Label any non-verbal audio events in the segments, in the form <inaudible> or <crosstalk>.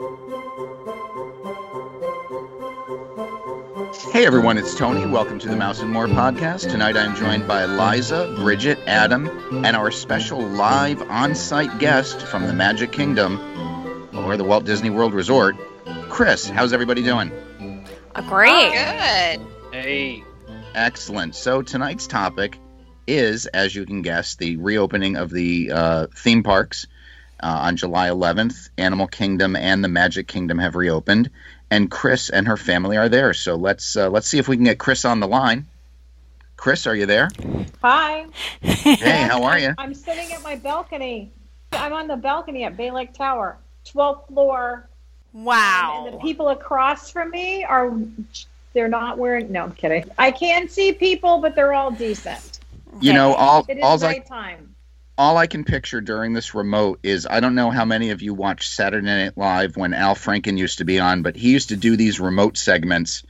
Hey everyone, it's Tony. Welcome to the Mouse and More podcast. Tonight I'm joined by Liza, Bridget, Adam, and our special live on site guest from the Magic Kingdom or the Walt Disney World Resort, Chris. How's everybody doing? Uh, great. Good. Hey. Excellent. So tonight's topic is, as you can guess, the reopening of the uh, theme parks uh, on July 11th. Animal Kingdom and the Magic Kingdom have reopened, and Chris and her family are there. So let's uh, let's see if we can get Chris on the line. Chris, are you there? Hi. Hey, how are you? I'm sitting at my balcony. I'm on the balcony at Bay Lake Tower, 12th floor. Wow. And the people across from me are, they're not wearing, no, I'm kidding. I can see people, but they're all decent. You know, all It is all I, nighttime. All I can picture during this remote is I don't know how many of you watched Saturday Night Live when Al Franken used to be on, but he used to do these remote segments,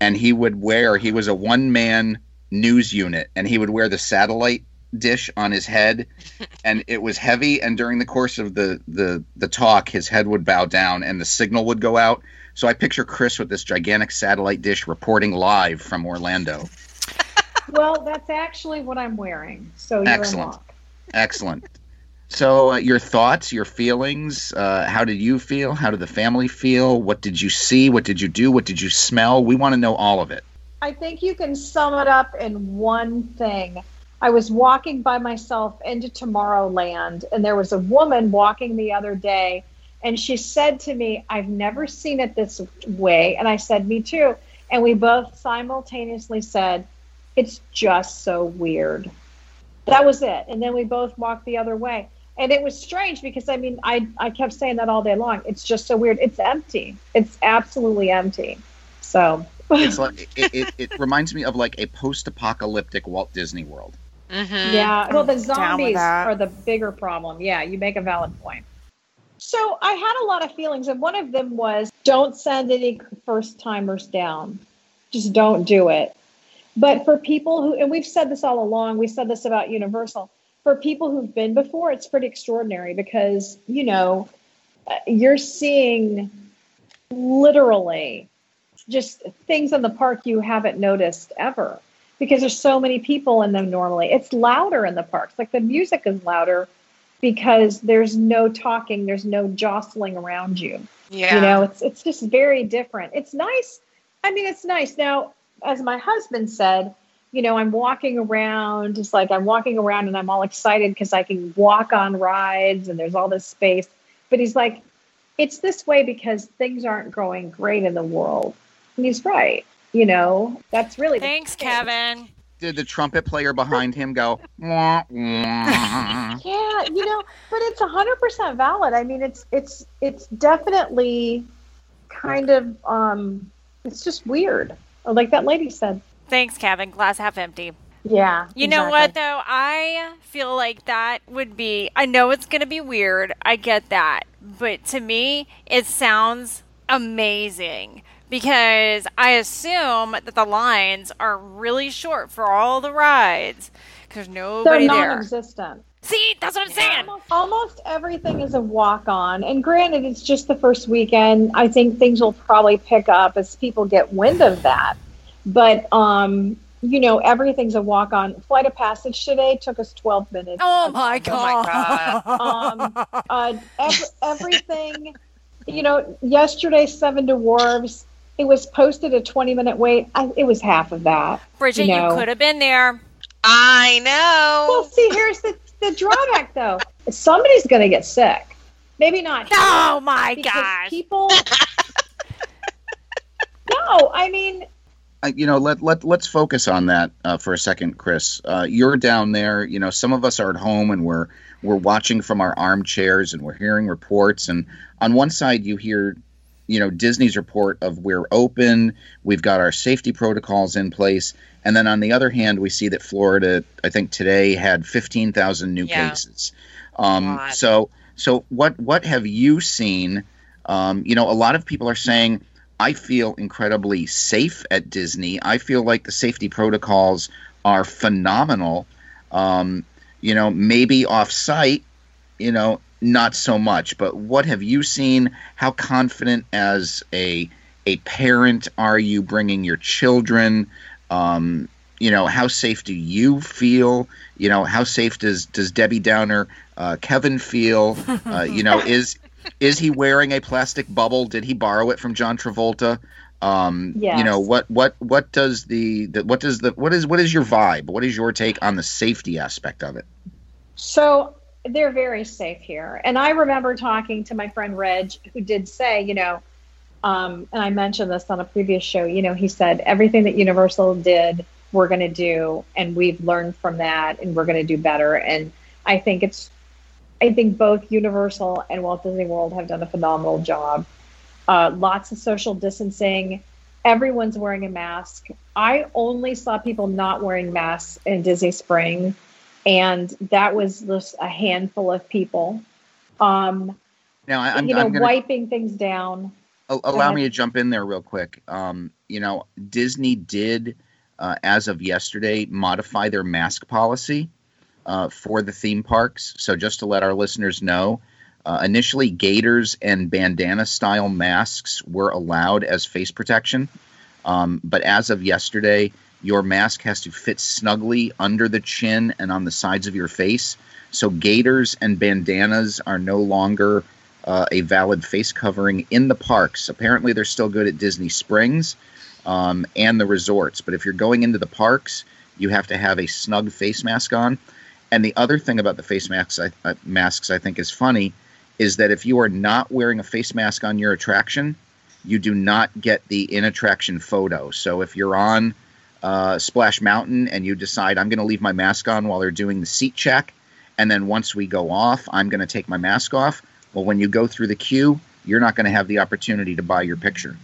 and he would wear he was a one man news unit, and he would wear the satellite dish on his head, <laughs> and it was heavy. And during the course of the the the talk, his head would bow down, and the signal would go out. So I picture Chris with this gigantic satellite dish reporting live from Orlando. <laughs> Well, that's actually what I'm wearing. So you're Excellent. in luck. Excellent. So, uh, your thoughts, your feelings, uh, how did you feel? How did the family feel? What did you see? What did you do? What did you smell? We want to know all of it. I think you can sum it up in one thing. I was walking by myself into Tomorrowland, and there was a woman walking the other day, and she said to me, I've never seen it this way. And I said, Me too. And we both simultaneously said, It's just so weird. That was it. And then we both walked the other way. And it was strange because I mean, I, I kept saying that all day long. It's just so weird. It's empty. It's absolutely empty. So It's like it, it, it reminds me of like a post-apocalyptic Walt Disney World. Mm-hmm. Yeah, well, the zombies are the bigger problem. Yeah, you make a valid point. So I had a lot of feelings, and one of them was don't send any first timers down. Just don't do it. But for people who, and we've said this all along, we said this about Universal. For people who've been before, it's pretty extraordinary because, you know, you're seeing literally just things in the park you haven't noticed ever because there's so many people in them normally. It's louder in the parks. Like the music is louder because there's no talking, there's no jostling around you. Yeah. You know, it's it's just very different. It's nice. I mean, it's nice. Now, as my husband said, you know, I'm walking around, just like I'm walking around and I'm all excited because I can walk on rides and there's all this space. But he's like, it's this way because things aren't going great in the world. And he's right. You know, that's really Thanks. Kevin. Did the trumpet player behind him go? <laughs> "Wah, wah"? <laughs> Yeah, you know, but it's hundred percent valid. I mean, it's it's it's definitely kind of um, it's just weird. Like that lady said. Thanks, Kevin. Glass half empty. Yeah. You know what, though? I feel like that would be, I know it's going to be weird. I get that. But to me, it sounds amazing because I assume that the lines are really short for all the rides because They're nobody there. Non-existent. See, that's what I'm saying. Almost, almost everything is a walk-on, and granted, it's just the first weekend. I think things will probably pick up as people get wind of that. But um, you know, everything's a walk-on. Flight of Passage today took us 12 minutes. Oh Um, my god. <laughs> um, uh, ev- everything, you know, yesterday, Seven Dwarves, it was posted a 20 minute wait. I, it was half of that. Bridget, you know. you could have been there. I know. Well, see, here's the, the drawback though. Somebody's going to get sick. Maybe not. here, Oh my because gosh. People. <laughs> no, I mean, Uh, you know, let let let's focus on that uh, for a second, Chris. Uh, you're down there. You know, some of us are at home and we're we're watching from our armchairs and we're hearing reports. And on one side, you hear, you know, Disney's report of we're open, we've got our safety protocols in place, and then on the other hand, we see that Florida, I think today had 15,000 new Yeah. cases. Um, so so what what have you seen? Um, you know, a lot of people are saying. I feel incredibly safe at Disney. I feel like the safety protocols are phenomenal. Um, you know, maybe off site, you know, not so much. But what have you seen? How confident as a a parent are you bringing your children? Um, you know, how safe do you feel? You know, how safe does does Debbie Downer, uh, Kevin feel? Uh, you know, is is he wearing a plastic bubble? Did he borrow it from John Travolta? Um, Yes. You know what what what does the, the what does the what is what is your vibe? What is your take on the safety aspect of it? So they're very safe here. And I remember talking to my friend Reg, who did say, you know, um, and I mentioned this on a previous show, you know, he said, everything that Universal did, we're going to do. And we've learned from that and we're going to do better. And I think it's, I think both Universal and Walt Disney World have done a phenomenal job. Uh, lots of social distancing. Everyone's wearing a mask. I only saw people not wearing masks in Disney Springs and that was just a handful of people. Um, Now I, I'm, you know, I'm gonna wiping things down. Allow me to jump in there real quick. Um, you know, Disney did, uh, as of yesterday, modify their mask policy uh, for the theme parks. So just to let our listeners know, uh, initially gaiters and bandana style masks were allowed as face protection, um, but as of yesterday, your mask has to fit snugly under the chin and on the sides of your face. So gaiters and bandanas are no longer uh, a valid face covering in the parks. Apparently, they're still good at Disney Springs um, and the resorts. But if you're going into the parks, you have to have a snug face mask on. And the other thing about the face masks, I, uh, masks I think is funny, is that if you are not wearing a face mask on your attraction, you do not get the in attraction photo. So if you're on uh, Splash Mountain and you decide I'm going to leave my mask on while they're doing the seat check, and then once we go off, I'm going to take my mask off. Well, when you go through the queue, you're not going to have the opportunity to buy your picture.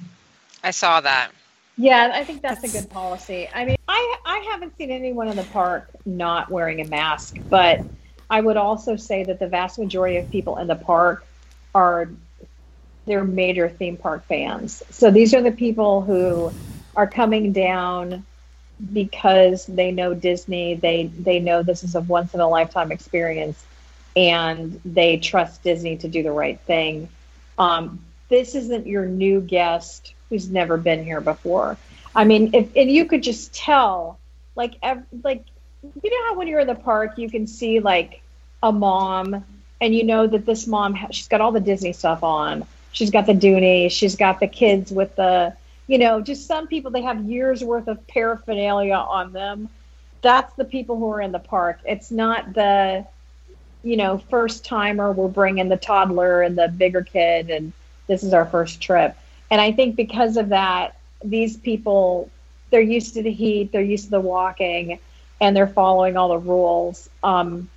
I saw that. Yeah, I think that's a good policy. I mean, I I haven't seen anyone in the park not wearing a mask, but I would also say that the vast majority of people in the park are they're major theme park fans. So these are the people who are coming down because they know Disney, they they know this is a once in a lifetime experience and they trust Disney to do the right thing. Um, this isn't your new guest who's never been here before. I mean, if and you could just tell, like, ev- like you know how when you're in the park, you can see like a mom, and you know that this mom she's got all the Disney stuff on. She's got the Dooney. She's got the kids with the, you know, just some people they have years worth of paraphernalia on them. That's the people who are in the park. It's not the, you know, first timer. We're bringing the toddler and the bigger kid, and this is our first trip. And I think because of that, these people they're used to the heat, they're used to the walking, and they're following all the rules. Um,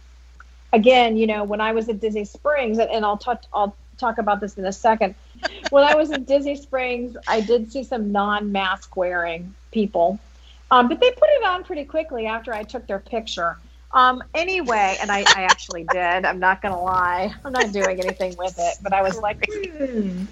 again, you know, when I was at Disney Springs, and, and I'll talk I'll talk about this in a second. When I was in Disney Springs, I did see some non-mask wearing people, um, but they put it on pretty quickly after I took their picture. Um, anyway, and I, I actually did. I'm not gonna lie. I'm not doing anything with it, but I was like, hmm.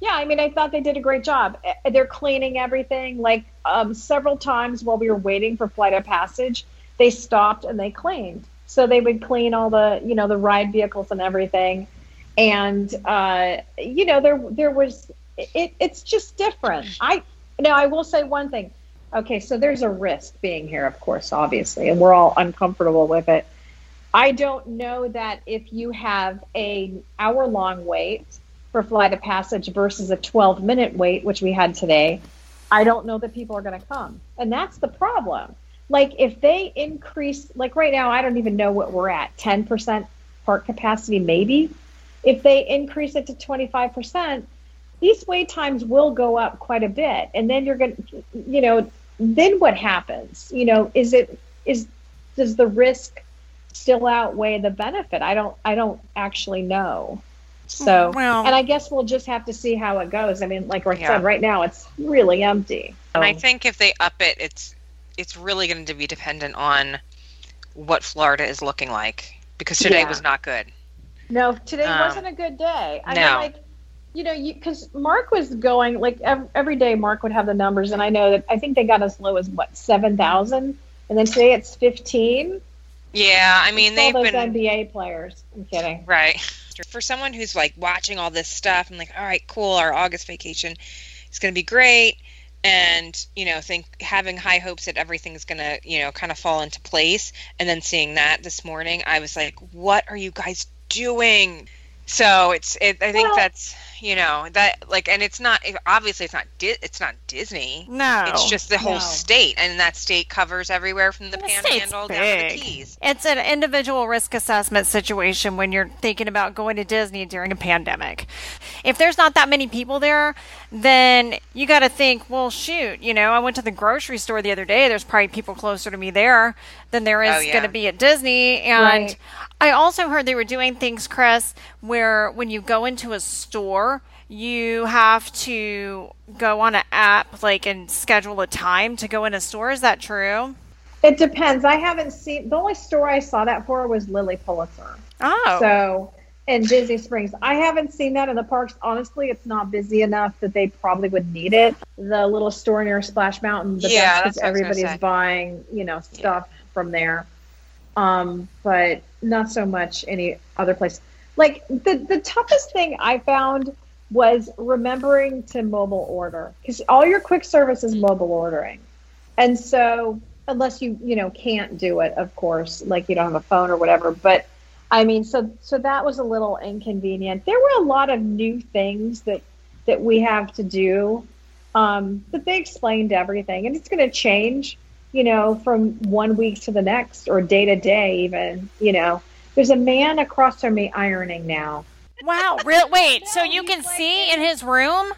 yeah. I mean, I thought they did a great job. Eh, They're cleaning everything. Like um, several times while we were waiting for flight of passage, they stopped and they cleaned. So they would clean all the, you know, the ride vehicles and everything. And uh, you know, there there was it. It's just different. I now I will say one thing. Okay, so there's a risk being here, of course, obviously, and we're all uncomfortable with it. I don't know that if you have a hour long wait for flight of passage versus a 12 minute wait, which we had today, I don't know that people are going to come. And that's the problem. Like if they increase, like right now, I don't even know what we're at 10% park capacity, maybe. If they increase it to 25%, these wait times will go up quite a bit. And then you're going to, you know, then what happens? You know, is it, is, does the risk still outweigh the benefit? I don't, I don't actually know. So, mm, Well- and I guess we'll just have to see how it goes. I mean, like I Yeah. said, right now it's really empty. And I think if they up it, it's it's really going to be dependent on what Florida is looking like because today Yeah. was not good. No, today Um, wasn't a good day. I no. mean, like, you know, you because Mark was going like ev- every day. Mark would have the numbers, and I know that I think they got as low as what seven thousand, and then today it's fifteen. Yeah, I mean It's they've those been NBA players. I'm kidding. right. For someone who's like watching all this stuff, I'm like, all right, cool, our August vacation is going to be great. And, you know, think having high hopes that everything's going to, you know, kind of fall into place. And then seeing that this morning, I was like, what are you guys doing? So it's, it, I think Well- that's, you know, that like, and it's not, obviously it's not, Di- it's not Disney. No. It's just the whole No. state, and that state covers everywhere from the The Panhandle down to the. Keys. It's an individual risk assessment situation when you're thinking about going to Disney during a pandemic. If there's not that many people there, then you got to think, well, shoot, you know, I went to the grocery store the other day. There's probably people closer to me there than there is Oh, yeah. going to be at Disney. And Right. I also heard they were doing things, Chris, where when you go into a store, you have to go on an app like and schedule a time to go in a store. Is that true? It depends. I haven't seen the only store I saw that for was Lilly Pulitzer. Oh. So in Disney Springs, I haven't seen that in the parks. Honestly, it's not busy enough that they probably would need it. The little store near Splash Mountain, but Yeah, that's because what I was gonna everybody's buying, you know, stuff from there. Um, but not so much any other place. Like the the toughest thing I found was remembering to mobile order because all your quick service is mobile ordering, and so unless you you know can't do it, of course, like you don't have a phone or whatever, but I mean, so so that was a little inconvenient. There were a lot of new things that that we have to do, um, but they explained everything, and it's going to change, you know, from one week to the next or day to day, even. You know, there's a man across from me ironing now. Wow, real wait, <laughs> so you can like see in his room?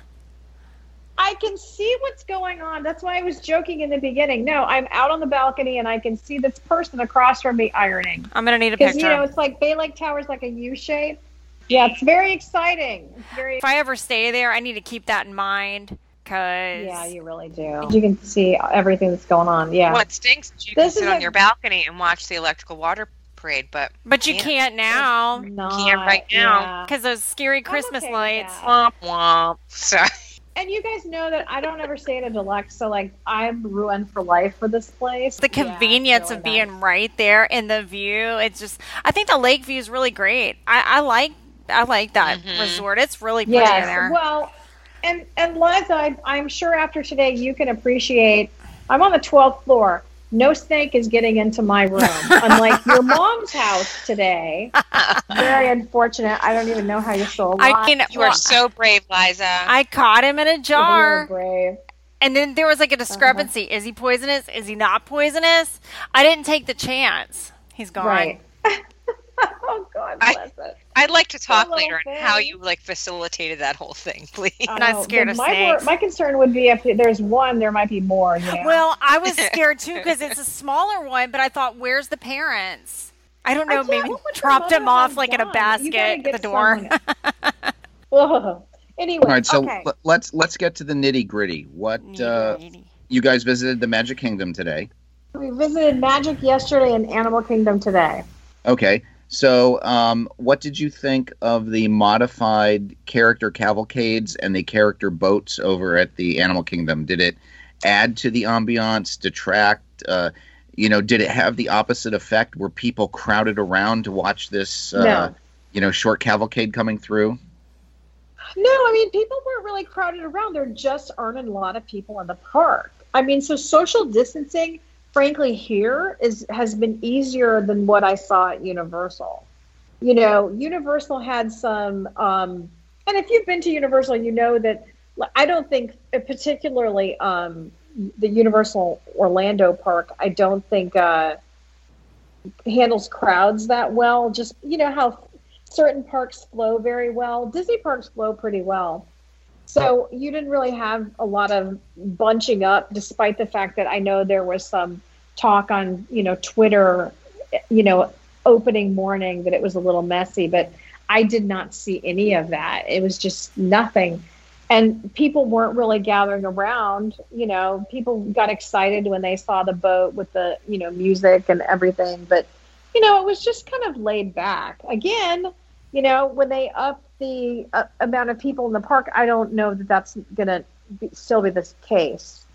I can see what's going on. That's why I was joking in the beginning. No, I'm out on the balcony and I can see this person across from me ironing. I'm gonna need a Because picture. you know, it's like Bay Lake Tower's like a U shape. Yeah, it's very exciting. It's very if I ever stay there, I need to keep that in mind because Yeah, you really do. You can see everything that's going on. Yeah. What stinks is you This can sit is on a- your balcony and watch the electrical water parade, but but you Yeah. can't now Not, Can't right now. yeah. because those scary Christmas okay lights. that. womp womp. So <laughs> And you guys know that I don't ever stay at a deluxe, so like I'm ruined for life for this place. The convenience really of being nice. right there in the view. It's just I think the lake view is really great. I, I like I like that Mhm. resort. It's really pretty Yes. there. Well, and and Liza, I, I'm sure after today you can appreciate. I'm on the 12th floor. No snake is getting into my room, unlike your mom's house today. Very unfortunate. I don't even know how you're still alive. I can. you are so brave, Liza. I caught him in a You're jar. brave. And then there was like a Uh-huh. discrepancy. Is he poisonous? Is he not poisonous? I didn't take the chance. He's gone. Right. <laughs> oh God I- bless it. I'd like to talk little later on how you like facilitated that whole thing, <laughs> please. I'm not scared of my snakes. my concern would be if there's one, there might be more. You know? Well, I was <laughs> scared too because it's a smaller one, but I thought, where's the parents? I don't know, can't- maybe what would your dropped him off have like in a done? You gotta basket at the door. <laughs> Anyway, All right, so okay. l- let's let's get to the nitty gritty. What uh, you guys visited the Magic Kingdom today? we visited Magic yesterday and Animal Kingdom today. Okay, so um, what did you think of the modified character cavalcades and the character boats over at the Animal Kingdom? Did it add to the ambiance, detract? Uh, you know, did it have the opposite effect? Were people crowded around to watch this? Uh, No. You know, short cavalcade coming through. No, I mean people weren't really crowded around. There just aren't a lot of people in the park. I mean, so social distancing, frankly, here is has been easier than what I saw at Universal. You know, Universal had some, um, and if you've been to Universal, you know that I don't think, particularly um, the Universal Orlando park, I don't think uh, handles crowds that well. Just you know how certain parks flow very well. Disney parks flow pretty well. So you didn't really have a lot of bunching up, despite the fact that I know there was some talk on, you know, Twitter, you know, opening morning that it was a little messy, but I did not see any of that. It was just nothing. And people weren't really gathering around, you know, people got excited when they saw the boat with the, you know, music and everything, but you know, it was just kind of laid back. Again, you know, when they up the uh, amount of people in the park, I don't know that that's going to be, still be the case.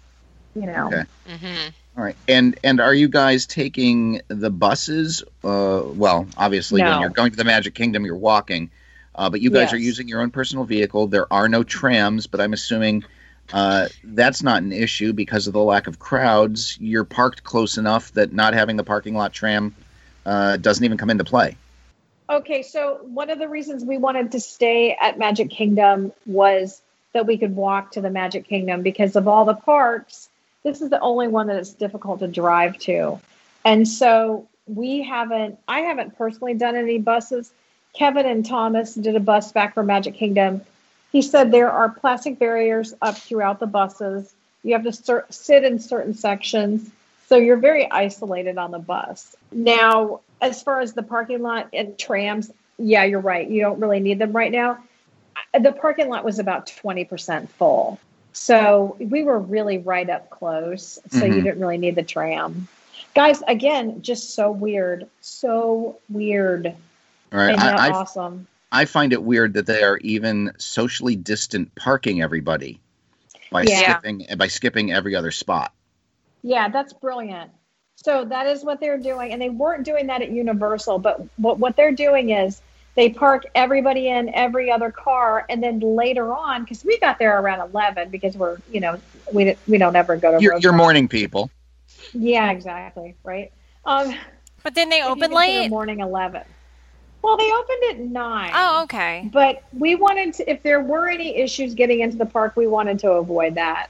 You know, Okay. hmm All right, and and are you guys taking the buses? Uh, well, obviously, when you're going to the Magic Kingdom, you're walking. Uh, but you guys Yes. are using your own personal vehicle. There are no trams, but I'm assuming uh, that's not an issue because of the lack of crowds. You're parked close enough that not having the parking lot tram uh, doesn't even come into play. Okay, so one of the reasons we wanted to stay at Magic Kingdom was that we could walk to the Magic Kingdom because of all the parks. This is the only one that it's difficult to drive to. And so we haven't, I haven't personally done any buses. Kevin and Thomas did a bus back from Magic Kingdom. He said there are plastic barriers up throughout the buses. You have to sit in certain sections. So you're very isolated on the bus. Now, as far as the parking lot and trams, yeah, you're right. You don't really need them right now. The parking lot was about 20% full. So we were really right up close. So you Mhm. didn't really need the tram. Guys, again, just so weird. So weird. All right. and I, I, awesome. I find it weird that they are even socially distant parking everybody by Yeah. skipping by skipping every other spot. Yeah, that's brilliant. So that is what they're doing. And they weren't doing that at Universal, but what, what they're doing is they park everybody in every other car. And then later on, because we got there around 11 because we're, you know, we, don't- we don't ever go to You're, you're morning people. Yeah, exactly. Right. Um, But then they open late. Morning 11. Well, they opened at 9. Oh, okay. but we wanted to if there were any issues getting into the park we wanted to avoid that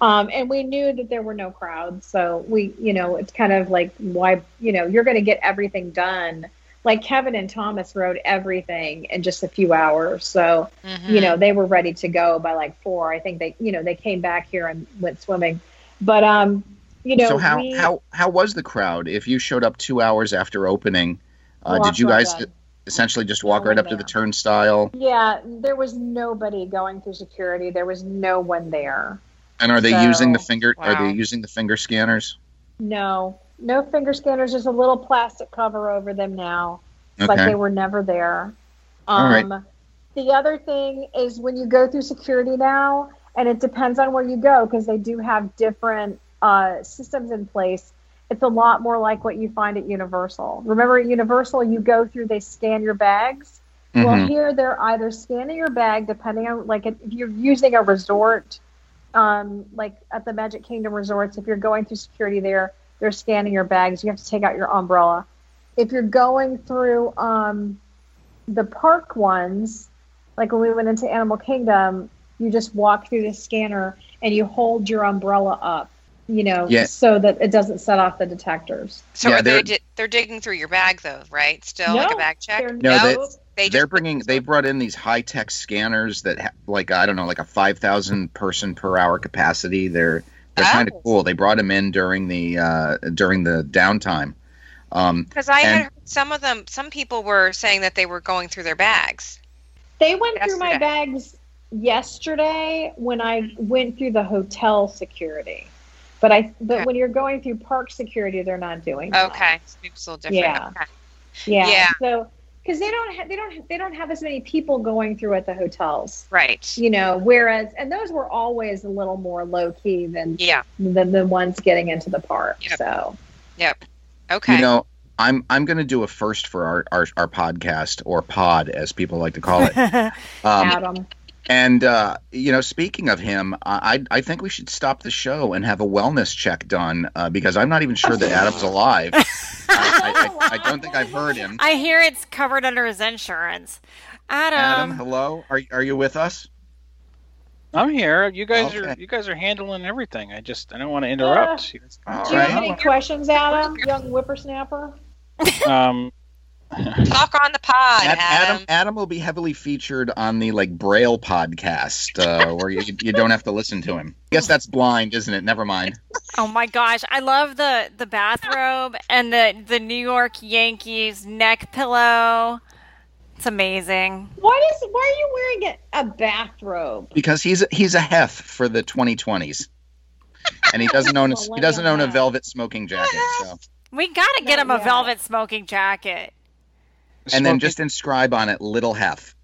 um, and we knew that there were no crowds so we you know it's kind of like why you know you're going to get everything done like kevin and thomas rode everything in just a few hours so Mhm. you know they were ready to go by like four i think they you know they came back here and went swimming but um you know so how we, how how was the crowd? If you showed up two hours after opening, uh, did you guys in. essentially just walk No right one up to the turnstile? yeah there was nobody going through security there was no one there And are they So- using the finger? Are they using the finger scanners? No, no finger scanners. Just a little plastic cover over them now. It's like they were never there. All right. Um, The other thing is when you go through security now, and it depends on where you go because they do have different uh, systems in place. It's a lot more like what you find at Universal. Remember, at Universal, you go through, they scan your bags. Well, Mhm. here they're either scanning your bag, depending on like if you're using a resort, um, like at the Magic Kingdom resorts. If you're going through security there, they're scanning your bags. You have to take out your umbrella. If you're going through um, the park ones, like when we went into Animal Kingdom, you just walk through the scanner and you hold your umbrella up, you know, Yeah. so that it doesn't set off the detectors. So Yeah, are they they're- di- they're digging through your bag though, right? Still like a bag check? they're No, they- they They're bringing. They brought in these high tech scanners that, ha- like I don't know, like a five thousand person per hour capacity. They're they're kind of Oh. cool. They brought them in during the uh, during the downtime. Um, because I and- had heard some of them. Some people were saying that they were going through their bags. They went through my bags yesterday when I went through the hotel security. But I but Okay. when you're going through park security, they're not doing that. Okay, so it's a little different. Yeah. Okay. Yeah. Yeah. So because they don't ha- they don't they don't have as many people going through at the hotels, Right. you know. Whereas and those were always a little more low key than Yeah. than the ones getting into the park. Yep. So Yep. Okay. You know, I'm I'm going to do a first for our, our our podcast or pod as people like to call it. <laughs> Um, Adam, and uh, you know, speaking of him, I I think we should stop the show and have a wellness check done uh, because I'm not even sure that Adam's alive. <laughs> I, I, I, I don't think I've heard him. I hear it's covered under his insurance. Adam, Adam, hello. Are are you with us? I'm here. You guys Okay. are you guys are handling everything. I just I don't want to interrupt. All do you have any questions, Adam? Young whippersnapper. um, Talk on the pod, Ad- Adam. Adam Adam will be heavily featured on the like Braille podcast uh, where you you don't have to listen to him. I guess that's blind, isn't it? Never mind. oh my gosh, I love the the bathrobe and the the New York Yankees neck pillow. It's amazing. Why does why are you wearing a, a bathrobe? Because he's he's a hef for the 2020s, and he doesn't own a, he doesn't own a velvet smoking jacket. So. We gotta get Not him a yet. velvet smoking jacket. And then just inscribe on it "Little Hef."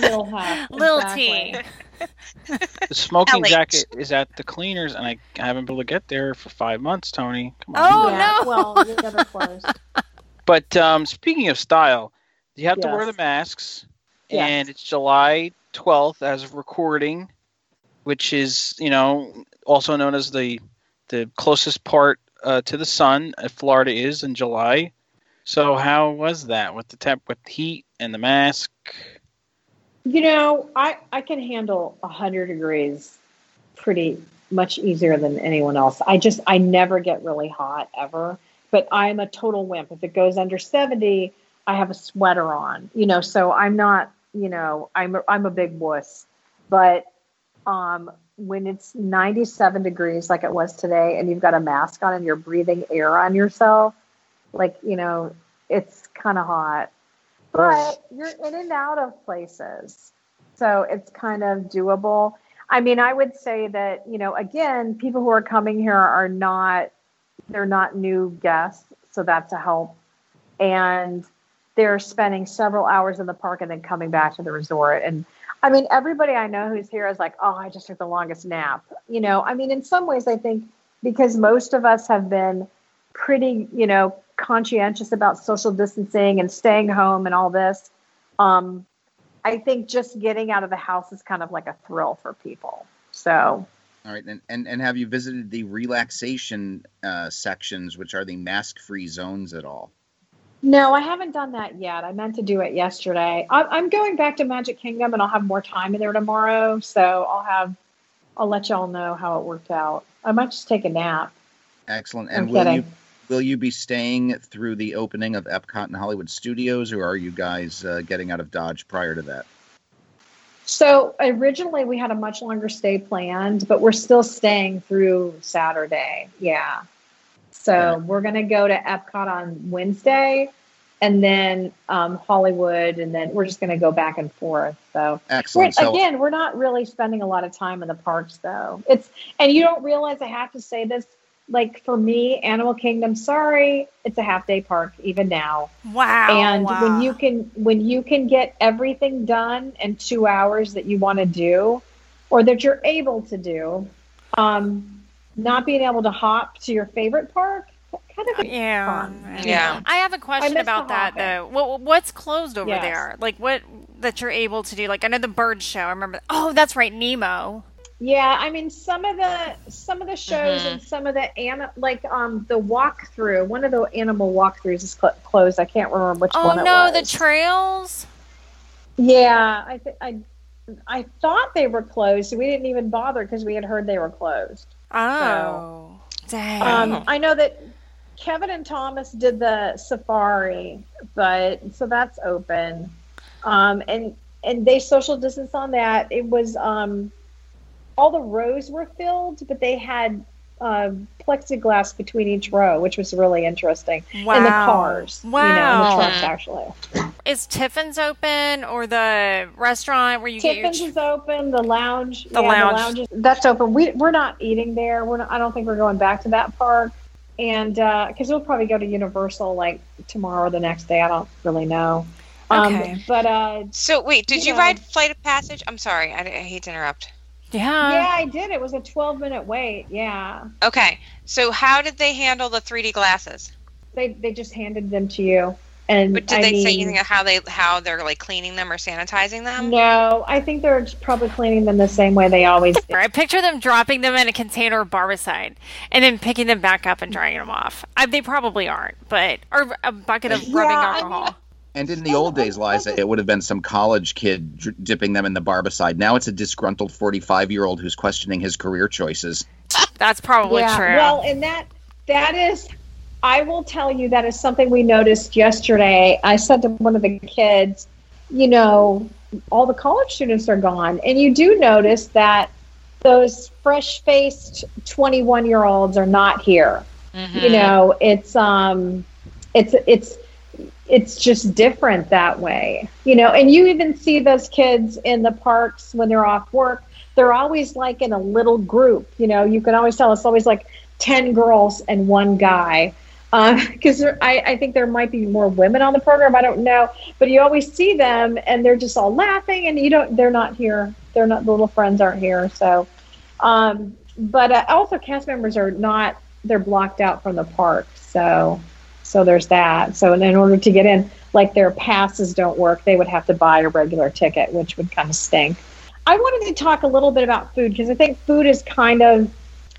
Little half. Lil <laughs> exactly. T. the smoking LH. jacket is at the cleaners, and I haven't been able to get there for five months. Tony, come on. Oh, yeah, no. Well, the other clothes. But um, speaking of style, you have to wear the masks, Yes. and it's July 12th as of recording, which is you know also known as the the closest part uh, to the sun. Uh, Florida is in July. So how was that with the temp with the heat and the mask? You know, I I can handle hundred degrees pretty much easier than anyone else. I just I never get really hot ever, but I'm a total wimp. If it goes under seventy, I have a sweater on. You know, so I'm not. You know, I'm I'm a big wuss, but um, when it's 97 degrees like it was today, and you've got a mask on and you're breathing air on yourself, like you know, it's kind of hot but you're in and out of places. So it's kind of doable. I mean, I would say that, you know, again, people who are coming here are not, they're not new guests. So that's a help. And they're spending several hours in the park and then coming back to the resort. And I mean, everybody I know who's here is like, oh, I just took the longest nap. You know, I mean, in some ways, I think because most of us have been pretty, you know, conscientious about social distancing and staying home and all this. Um, I think just getting out of the house is kind of like a thrill for people. So, All right, and, and, and have you visited the relaxation uh, sections, which are the mask-free zones at all? no, I haven't done that yet. I meant to do it yesterday. I, I'm going back to Magic Kingdom and I'll have more time in there tomorrow. So I'll have, I'll let y'all know how it worked out. I might just take a nap. Excellent. I'm And will kidding. you will you be staying through the opening of Epcot and Hollywood Studios, or are you guys uh, getting out of Dodge prior to that? So originally we had a much longer stay planned, but we're still staying through Saturday. Yeah. So Right. we're going to go to Epcot on Wednesday and then um, Hollywood, and then we're just going to go back and forth. So we're, Excellent. So again, we're not really spending a lot of time in the parks though. It's, and you don't realize I have to say this, like for me, Animal Kingdom, sorry, it's a half day park even now Wow. and wow. when you can when you can get everything done in two hours that you want to do or that you're able to do um not being able to hop to your favorite park kind of Yeah. fun. Yeah. I have a question about that hopping. though. What what's closed over Yes. there? Like what that you're able to do? Like I know the bird show. I remember. Oh, that's right, Nemo. Yeah i mean some of the some of the shows Mhm. and some of the an like um the walkthrough one of the animal walkthroughs is cl- closed i can't remember which Oh one it no, the trails. yeah i th- i i thought they were closed we didn't even bother because we had heard they were closed Oh, dang. Um, I know that Kevin and Thomas did the safari, but so that's open. Um, and and they social distance on that. It was um, all the rows were filled, but they had uh, plexiglass between each row, which was really interesting. wow. And the cars, you know, and the trucks actually. Is Tiffin's open or the restaurant where you Tiffin's get is open. The lounge, The yeah, lounge. the lounge is, that's open. We we're not eating there. We're not, I don't think we're going back to that park, and because we'll probably go to Universal like tomorrow or the next day. I don't really know. Um, Okay. But uh, So wait, did you Yeah. ride Flight of Passage? I'm sorry, I, I hate to interrupt. Your yeah. yeah, I did. It was a 12 minute wait. Yeah, Okay, so how did they handle the 3D glasses? they they just handed them to you, and But did I they say anything about how they how they're like cleaning them or sanitizing them? No, I think they're probably cleaning them the same way they always do. I picture them dropping them in a container of barbicide and then picking them back up and drying them off. I, they probably aren't, but or a bucket of rubbing Yeah, I alcohol. mean- And in the old days, Liza, it would have been some college kid dr- dipping them in the barbicide. Now it's a disgruntled 45 year old who's questioning his career choices. That's probably yeah. true. Well, and that that is, I will tell you that is something we noticed yesterday. I said to one of the kids, you know, all the college students are gone, and you do notice that those fresh faced twenty one year olds are not here. Mhm. You know, it's um, it's it's it's just different that way. You know, and you even see those kids in the parks when they're off work. They're always like in a little group. You know, you can always tell it's always like ten girls and one guy. <laughs> Because I, I think there might be more women on the program. I don't know, but you always see them and they're just all laughing, and you don't. They're not here. They're not. The little friends aren't here. So, um, but uh, also cast members are not. They're blocked out from the park. So, So there's that. So in order to get in, like their passes don't work, they would have to buy a regular ticket, which would kind of stink. I wanted to talk a little bit about food because I think food is kind of,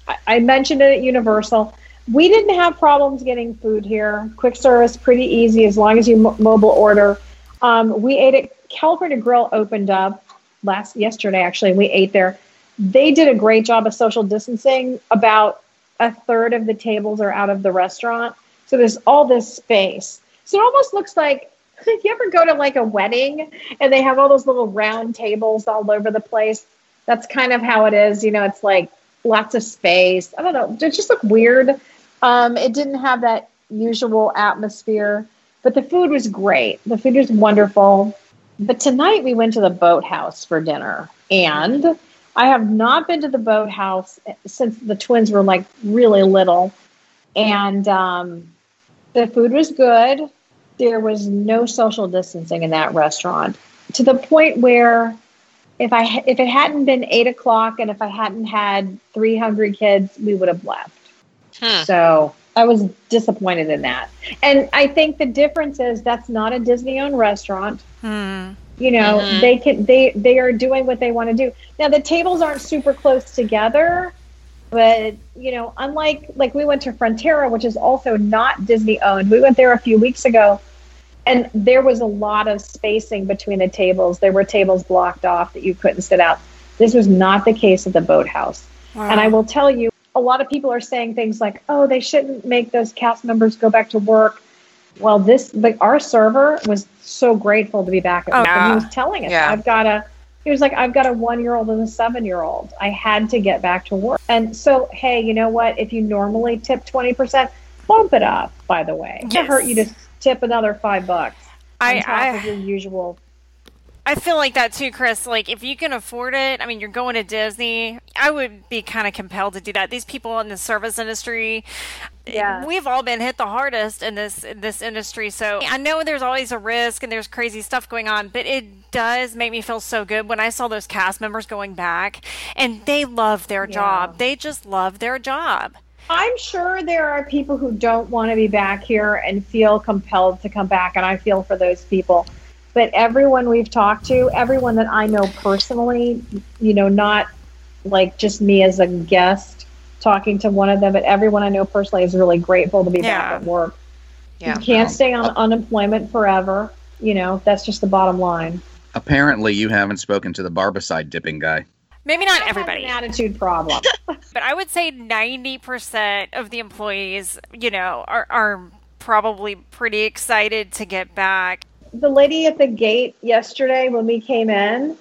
I- I mentioned it at Universal. We didn't have problems getting food here. Quick service, pretty easy as long as you mo- mobile order. Um, we ate at California Grill opened up last yesterday. Actually, we ate there. They did a great job of social distancing. About a third of the tables are out of the restaurant, so there's all this space. So it almost looks like if <laughs> you ever go to like a wedding and they have all those little round tables all over the place. That's kind of how it is. You know, it's like lots of space. I don't know. It just looked weird. Um, it didn't have that usual atmosphere, but the food was great. The food was wonderful. But tonight we went to the boathouse for dinner, and I have not been to the boathouse since the twins were like really little. And um, the food was good. There was no social distancing in that restaurant to the point where if I if it hadn't been eight o'clock and if I hadn't had three hungry kids, we would have left. Hmm. So I was disappointed in that. And I think the difference is that's not a Disney owned restaurant. Hmm. You know, Mhm. they can they they are doing what they want to do. Now the tables aren't super close together, but you know, unlike like we went to Frontera, which is also not Disney owned. We went there a few weeks ago and there was a lot of spacing between the tables. There were tables blocked off that you couldn't sit out. This was not the case at the boathouse. And I will tell you, a lot of people are saying things like, "Oh, they shouldn't make those cast members go back to work." Well, this like our server was so grateful to be back at Oh, work. He was telling us, Yeah. "I've got a." He was like, "I've got a one-year-old and a seven-year-old. I had to get back to work." And so, hey, you know what? If you normally tip twenty percent, bump it up. By the way, it Yes. hurt you to tip another five bucks I, on top I, of your usual. I feel like that too, Chris. Like, if you can afford it, I mean, you're going to Disney. I would be kind of compelled to do that. These people in the service industry, Yeah. we've all been hit the hardest in this in this industry. So I know there's always a risk and there's crazy stuff going on, but it does make me feel so good when I saw those cast members going back and they love their Yeah. job. They just love their job. I'm sure there are people who don't want to be back here and feel compelled to come back, and I feel for those people. But everyone we've talked to, everyone that I know personally, you know, not like just me as a guest talking to one of them, but everyone I know personally is really grateful to be Yeah. back at work. Yeah. You can't stay on unemployment forever. You know, that's just the bottom line. Apparently, you haven't spoken to the barbicide dipping guy. Maybe not I everybody. an attitude problem. <laughs> But I would say 90% of the employees, you know, are, are probably pretty excited to get back. The lady at the gate yesterday when we came in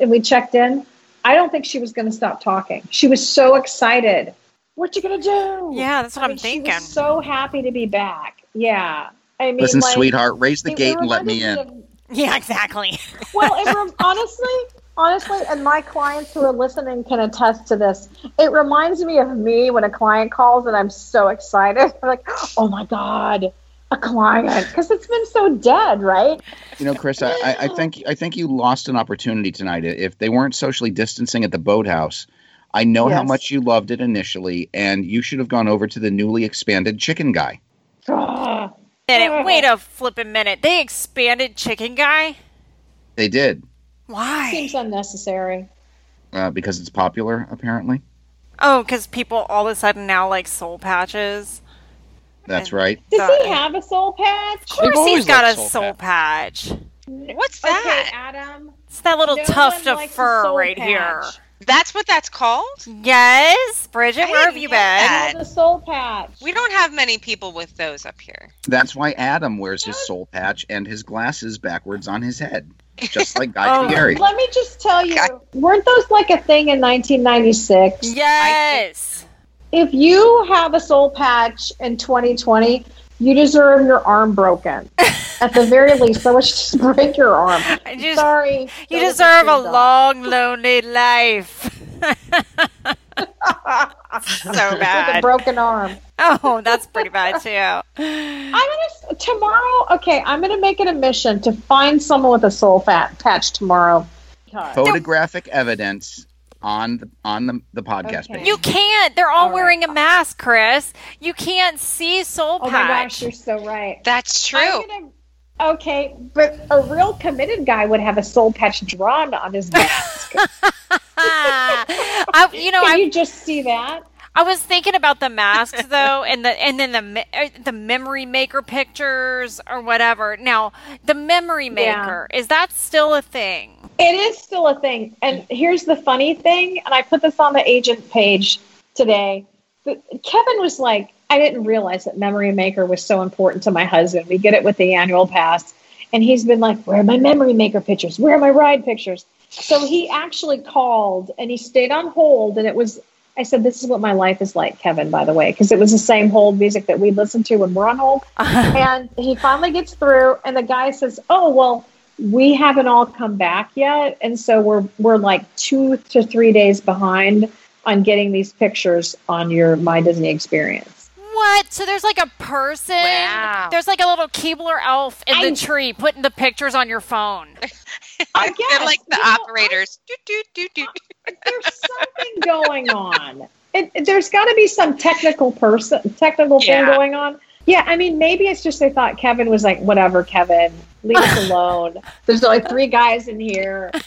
and we checked in, I don't think she was going to stop talking. She was so excited. What you gonna do? Yeah, that's what I I'm mean, She thinking. was so happy to be back. Yeah, I mean, Listen, like, sweetheart, raise the gate and let me in. of- Yeah, exactly. <laughs> well, it rem- honestly, honestly, and my clients who are listening can attest to this. It reminds me of me when a client calls and I'm so excited. <laughs> I'm like, oh my god, a client, because it's been so dead, right? You know, Chris, I, I I think I think you lost an opportunity tonight. If they weren't socially distancing at the boathouse, I know how much you loved it initially, and you should have gone over to the newly expanded chicken guy. Ah. minute, wait a flipping minute. They expanded Chicken Guy? They did Why? Seems unnecessary. uh, because it's popular, apparently. Oh, because people all of a sudden now like soul patches. That's right. Does he have a soul patch? Of course, always he's got a soul soul patch. What's that, Okay, that? Adam. It's that little no tuft of fur soul right here. That's what that's called? Yes, Bridget, I where have you been? that. The soul patch. We don't have many people with those up here. That's why Adam wears his soul patch and his glasses backwards on his head, just like Guy <laughs> Oh. Fieri. Let me just tell you, Okay. weren't those like a thing in 1996? Yes. If you have a soul patch in 2020, you deserve your arm broken. <laughs> At the very least, someone should just break your arm. I just- Sorry. You deserve a get long, lonely life. <laughs> so With a bad. broken arm. Oh, that's pretty bad too. I'm gonna tomorrow. Okay, I'm gonna make it a mission to find someone with a soul fat patch tomorrow. God. Photographic evidence on the on the, the podcast Okay. page. You can't. They're all, All right. wearing a mask, Chris. You can't see soul Patch. Oh my gosh, you're so right. That's true. Gonna- okay, but a real committed guy would have a soul patch drawn on his mask. <laughs> <laughs> I, you know, Can I, you just see that? I was thinking about the masks <laughs> though, and the and then the uh, the memory maker pictures or whatever. Now, the memory Yeah. maker is that still a thing? It is still a thing. And here's the funny thing, and I put this on the agent page today. But Kevin was like, I didn't realize that Memory Maker was so important to my husband. We get it with the annual pass. And he's been like, Where are my Memory Maker pictures? Where are my ride pictures? So he actually called and he stayed on hold. And it was, I said, This is what my life is like, Kevin, by the way, because it was the same hold music that we listen to when we're on hold. <laughs> and he finally gets through, and the guy says, "Oh well, we haven't all come back yet, and so we're we're like two to three days behind on getting these pictures on your My Disney Experience." What? So there's like a person. Wow. There's like a little Keebler elf in I- the tree putting the pictures on your phone. <laughs> I They're guess, like the you know, operators. do, do, do, doot. there's something going on. It, it- there's got to be some technical person, technical thing going on. Yeah, I mean, maybe it's just they thought Kevin was like, whatever, Kevin, leave us <laughs> alone. There's only three guys in here. <laughs>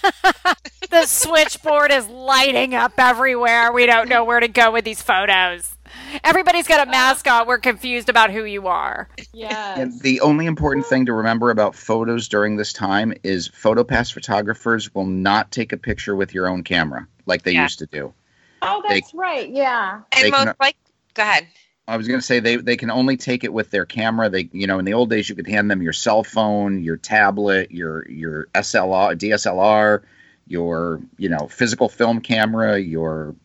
The switchboard is lighting up everywhere. We don't know where to go with these photos. Everybody's got a uh, mask on. We're confused about who you are. Yes. And the only important thing to remember about photos during this time is PhotoPass photographers will not take a picture with your own camera like they Yeah. used to do. oh, they- that's right. Yeah. And most can- like, go ahead. I was going to say they, they can only take it with their camera. They you know in the old days you could hand them your cell phone, your tablet, your your SLR, DSLR, your you know physical film camera, your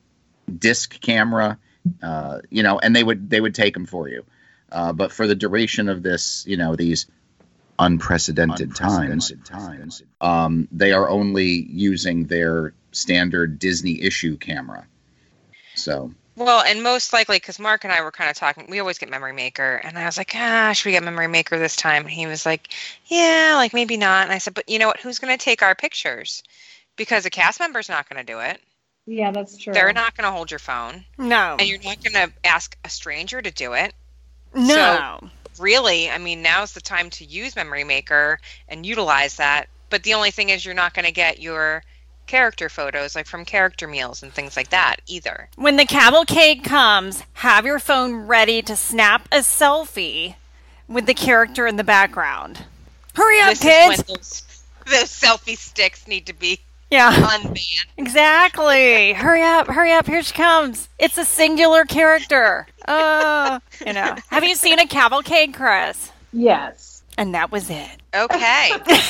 disc camera, uh, you know, and they would they would take them for you. Uh, but for the duration of this, you know, these unprecedented, times, times, um, they are only using their standard Disney issue camera. So Well, and most likely, because Mark and I were kind of talking, we always get Memory Maker, and I was like, ah, should we get Memory Maker this time? And he was like, yeah, like maybe not. And I said, but you know what? Who's going to take our pictures? Because a cast member's not going to do it. Yeah, that's true. They're not going to hold your phone, No. and you're not going to ask a stranger to do it. No. Really, I mean, now's the time to use Memory Maker and utilize that. But the only thing is, you're not going to get your character photos like from character meals and things like that either. When the cavalcade comes, have your phone ready to snap a selfie with the character in the background. Hurry up, this kids! is when those, those selfie sticks need to be yeah, unbanned. exactly. Hurry up, hurry up. Here she comes. It's a singular character. Uh, you know. Have you seen a cavalcade, Chris? Yes. And that was it. Okay. <laughs>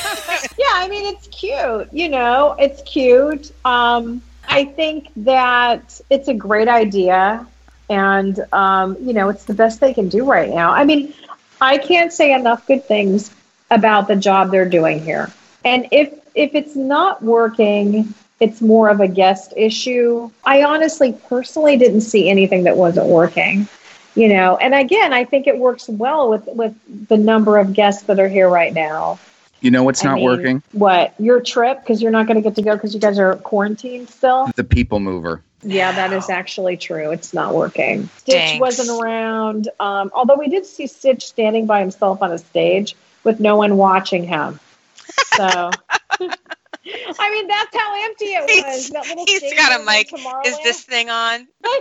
Yeah, I mean it's cute. You know, it's cute. Um, I think that it's a great idea, and um, you know, it's the best they can do right now. I mean, I can't say enough good things about the job they're doing here. And if if it's not working, it's more of a guest issue. I honestly, personally, didn't see anything that wasn't working. You know, and again, I think it works well with with the number of guests that are here right now. you know what's I not mean, working? What your trip? Because you're not going to get to go because you guys are quarantined still. The people mover. Yeah, that is actually true. It's not working. Stitch Thanks. wasn't around. Um, although we did see Stitch standing by himself on a stage with no one watching him. So, <laughs> I mean, that's how empty it was. He's- that little he's stage got a mic. Is this thing on? <laughs> <laughs> no,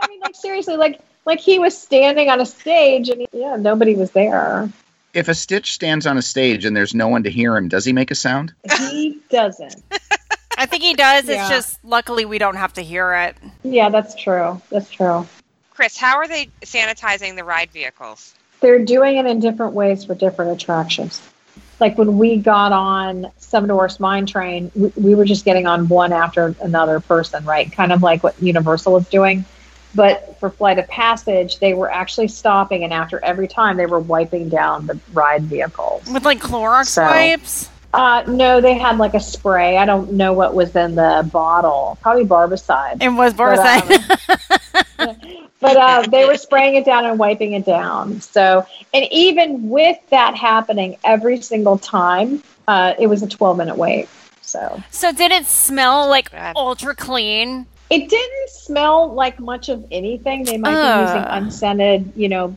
I mean, like seriously, like like he was standing on a stage and yeah, nobody was there. If a Stitch stands on a stage and there's no one to hear him, does he make a sound? He doesn't. <laughs> I think he does. It's just luckily we don't have to hear it. Yeah, that's true. That's true. Chris, how are they sanitizing the ride vehicles? they're doing it in different ways for different attractions. Like when we got on Seven Dwarfs Mine Train, we, we were just getting on one after another person, right? Kind of like what Universal is doing. But for Flight of Passage, they were actually stopping, and after every time, they were wiping down the ride vehicles. With like Clorox So- wipes. Uh, no, they had like a spray. I don't know what was in the bottle. Probably barbicide. It was But, Borside. <laughs> but uh, they were spraying it down and wiping it down. So, and even with that happening every single time, uh, it was a 12 minute wait. So So did it smell like ultra clean? It didn't smell like much of anything. They might be using unscented, you know,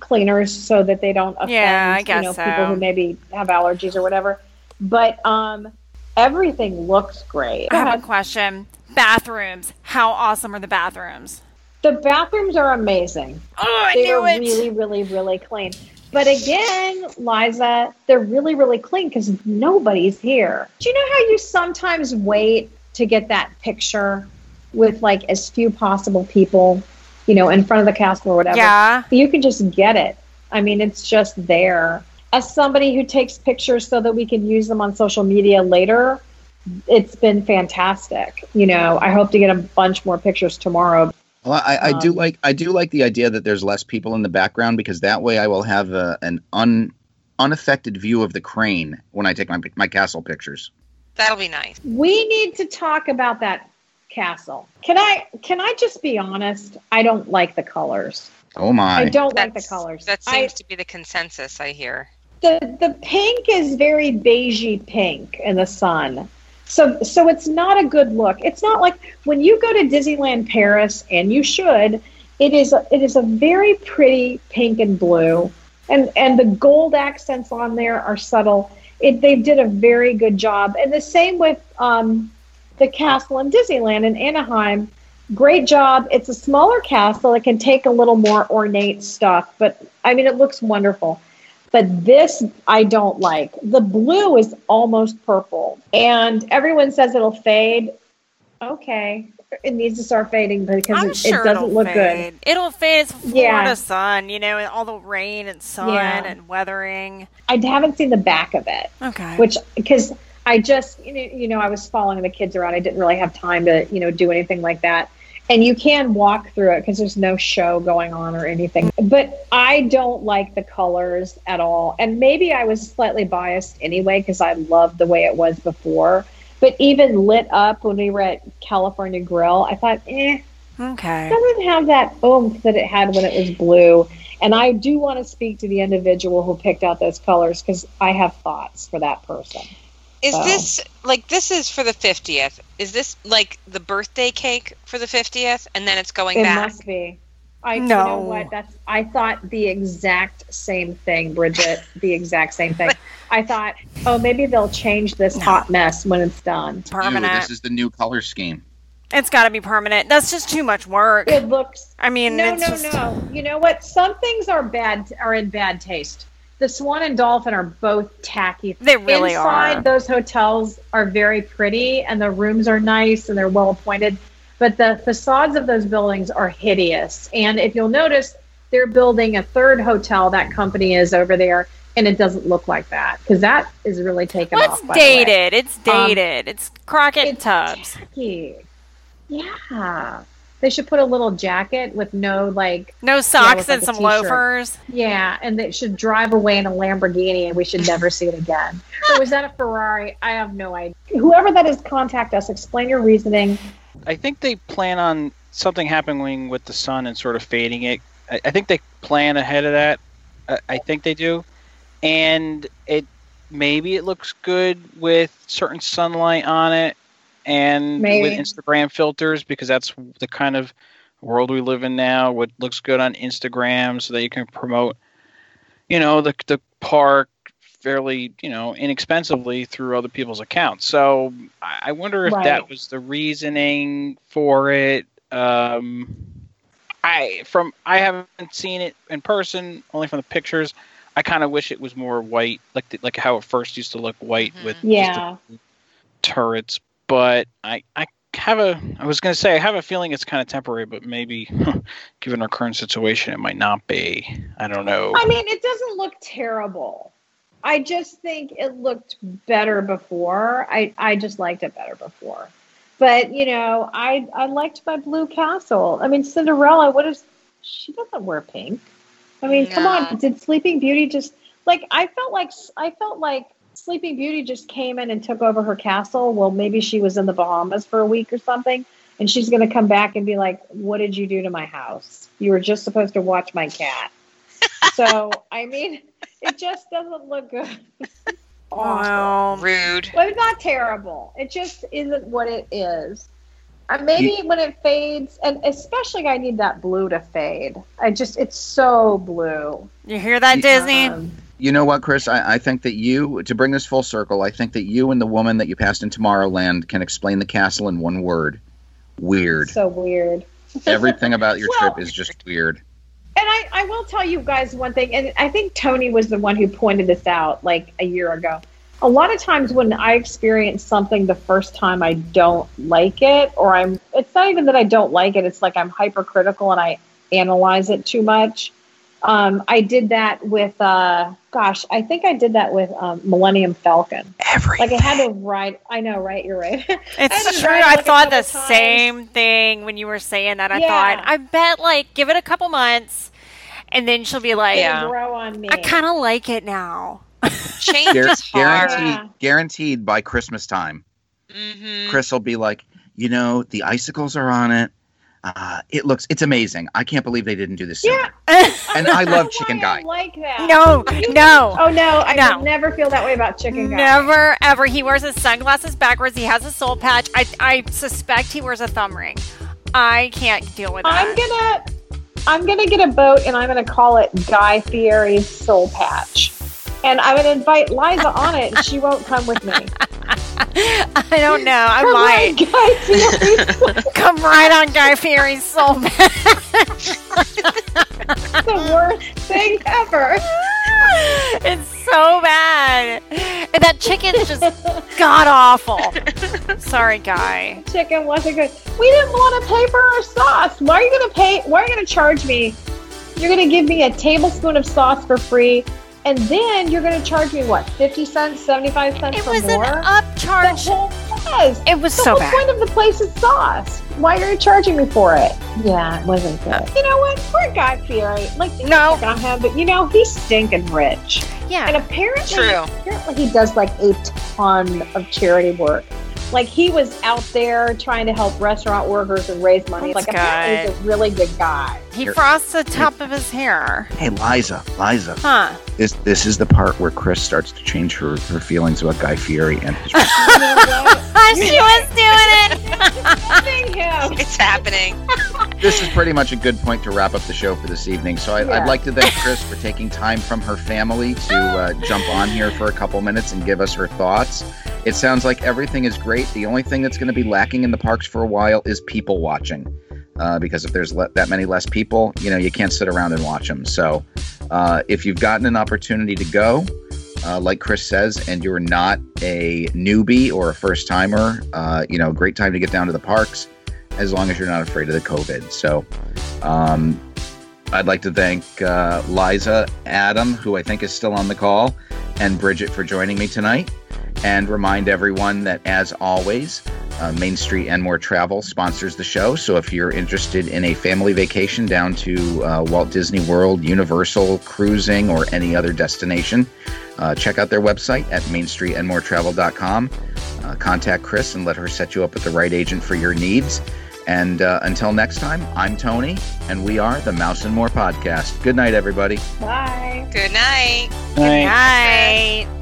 cleaners so that they don't offend Yeah, you know so. people who maybe have allergies or whatever. But um, everything looks great. I have a question. Bathrooms. How awesome are the bathrooms? The bathrooms are amazing. Oh, I They're knew it. really, really, really clean. But again, Liza, they're really, really clean because nobody's here. Do you know how you sometimes wait to get that picture with like as few possible people, you know, in front of the castle or whatever? yeah. You can just get it. I mean, it's just there. As somebody who takes pictures so that we can use them on social media later, it's been fantastic. You know, I hope to get a bunch more pictures tomorrow. Well, I, I do Um, like I do like the idea that there's less people in the background because that way I will have a, an un unaffected view of the crane when I take my my castle pictures. That'll be nice. We need to talk about that castle. Can I can I just be honest? I don't like the colors. Oh my! I don't like the colors. That I, seems to be the consensus I hear. the the pink is very beigey pink in the sun. So so it's not a good look. It's not like when you go to Disneyland Paris and you should, it is a, it is a very pretty pink and blue. And and the gold accents on there are subtle. It they did a very good job. And the same with um the castle in Disneyland in Anaheim. Great job. It's a smaller castle. It can take a little more ornate stuff, but I mean it looks wonderful but this I don't like. The blue is almost purple, and everyone says it'll fade. Okay, it needs to start fading because it, sure it doesn't look good. It'll fade. It's Florida Yeah. sun, you know, and all the rain and sun Yeah. and weathering. I haven't seen the back of it, Okay. which because I just you know, you know I was following the kids around. I didn't really have time to you know do anything like that. And you can walk through it because there's no show going on or anything. But I don't like the colors at all. And maybe I was slightly biased anyway because I loved the way it was before. But even lit up when we were at California Grill, I thought, eh, okay. doesn't have that oomph that it had when it was blue. And I do want to speak to the individual who picked out those colors because I have thoughts for that person. Is So- this like this is for the 50th? Is this like the birthday cake for the 50th and then it's going It back? It must be. I you know what? That's I thought the exact same thing, Bridget. <laughs> the exact same thing. I thought, oh, maybe they'll change this hot mess when it's done. Ooh, Permanent. this is the new color scheme. It's got to be permanent. That's just too much work. It looks I mean, no, it's no, just, no. You know what? Some things are bad are in bad taste. The Swan and Dolphin are both tacky. They really Inside are. those hotels are very pretty and the rooms are nice and they're well appointed, but the facades of those buildings are hideous. And if you'll notice, they're building a third hotel. That company is over there, and it doesn't look like that because that is really taken Well, off. it's way. dated. It's Um, dated. it's Crockett It's Tubbs. tacky. Yeah, they should put a little jacket with no like No socks with, like, and a some t-shirt. loafers. Yeah, and they should drive away in a Lamborghini and we should never see it again. Or was that a Ferrari? I have no idea. Whoever that is, contact us. Explain your reasoning. I think they plan on something happening with the sun and sort of fading it. I, I think they plan ahead of that. I, I think they do, and it maybe it looks good with certain sunlight on it and with Instagram filters because that's the kind of world we live in now. What looks good on Instagram so that you can promote, you know, the the park fairly, you know, inexpensively through other people's accounts. So I I wonder if Right. that was the reasoning for it. Um, I from I haven't seen it in person, only from the pictures. I kind of wish it was more white, like the, like how it first used to look white Mhm. with just Yeah. the turrets. But I I have a I was gonna say I have a feeling it's kind of temporary, but maybe given our current situation, it might not be. I don't know. I mean, it doesn't look terrible. I just think it looked better before. I, I just liked it better before. But, you know, I, I liked my blue castle. I mean, Cinderella, what is, she doesn't wear pink. I mean, come on. Did Sleeping Beauty just, like, I felt like, I felt like Sleeping Beauty just came in and took over her castle. Well, maybe she was in the Bahamas for a week or something. And she's going to come back and be like, what did you do to my house? You were just supposed to watch my cat. <laughs> So, I mean, it just doesn't look good. <laughs> awful. Wow. Rude. Well, it's not terrible. It just isn't what it is. Uh, maybe when it fades, and especially I need that blue to fade. I just, it's so blue. You hear that, Disney? Um, You know what, Chris? I, I think that you, to bring this full circle, I think that you and the woman that you passed in Tomorrowland can explain the castle in one word: weird. so weird. <laughs> Everything about your Well- trip is just weird. And I, I will tell you guys one thing, and I think Tony was the one who pointed this out like a year ago. A lot of times when I experience something the first time, I don't like it, or I'm, it's not even that I don't like it, it's like I'm hypercritical and I analyze it too much. Um, I did that with, uh, gosh, I think I did that with um, Millennium Falcon. Everything. Like I had to ride. I know, right? You're right. <laughs> It's to true. write, I like, a thought the times. same thing when you were saying that. I Yeah. thought, I bet, like, give it a couple months, and then she'll be like, Yeah. Grow on me. I kind of like it now. <laughs> Change Guar- is hard. guaranteed, Yeah. guaranteed by Christmas time, hmm Chris will be like, you know, the icicles are on it. Uh, it looks, it's amazing. I can't believe they didn't do this sooner. Yeah. <laughs> And I love Chicken why I Guy. like that. no, no. Oh no, I No. never feel that way about chicken guy. Never ever. He wears his sunglasses backwards. He has a soul patch. I, I suspect he wears a thumb ring. I can't deal with that. I'm gonna I'm gonna get a boat and I'm gonna call it Guy Fieri's Soul Patch. And I'm gonna invite Liza on it and she won't come with me. <laughs> I don't know. I Come might <laughs> come right on Guy Fieri's soul <laughs> patch. the worst thing ever. it's so bad. And that chicken's just god awful. Sorry, Guy. Chicken wasn't good. We didn't want to pay for our sauce. Why are you gonna pay why are you gonna charge me? You're gonna give me a tablespoon of sauce for free and then you're gonna charge me what, fifty cents, seventy five cents It for was more? an The upcharge. whole yes. It was The so whole bad. point of the place is sauce. Why are you charging me for it? Yeah, it wasn't good. Uh, you know what? Poor Guy Fieri. Like, No. on him, but you know he's stinking rich, yeah and Yeah. apparently, True. apparently he does like a ton of charity work. Like he was out there trying to help restaurant workers and raise money. That's like apparently he's a really good guy. He frosts the top of his hair. Hey, Liza, Liza, Huh. this this is the part where Chris starts to change her, her feelings about Guy Fieri and his. <laughs> <laughs> You know what? she was doing it. <laughs> Loving him. It's happening. this is pretty much a good point to wrap up the show for this evening. So I, Yeah. I'd like to thank Chris for taking time from her family to uh, jump on here for a couple minutes and give us her thoughts. It sounds like everything is great. The only thing that's going to be lacking in the parks for a while is people watching. Uh, because if there's le- that many less people, you know, you can't sit around and watch them. So, uh, if you've gotten an opportunity to go, uh, like Chris says, and you're not a newbie or a first timer, uh, you know, great time to get down to the parks as long as you're not afraid of the COVID. So, um, I'd like to thank uh, Liza, Adam, who I think is still on the call, and Bridget for joining me tonight. And remind everyone that, as always, uh, Main Street and More Travel sponsors the show. So if you're interested in a family vacation down to uh, Walt Disney World, Universal, cruising, or any other destination, uh, check out their website at mainstreetandmoretravel.com. Uh, contact Chris and let her set you up with the right agent for your needs. And uh, until next time, I'm Tony, and we are the Mouse and More Podcast. Good night, everybody. Bye. Good night. Right. Night.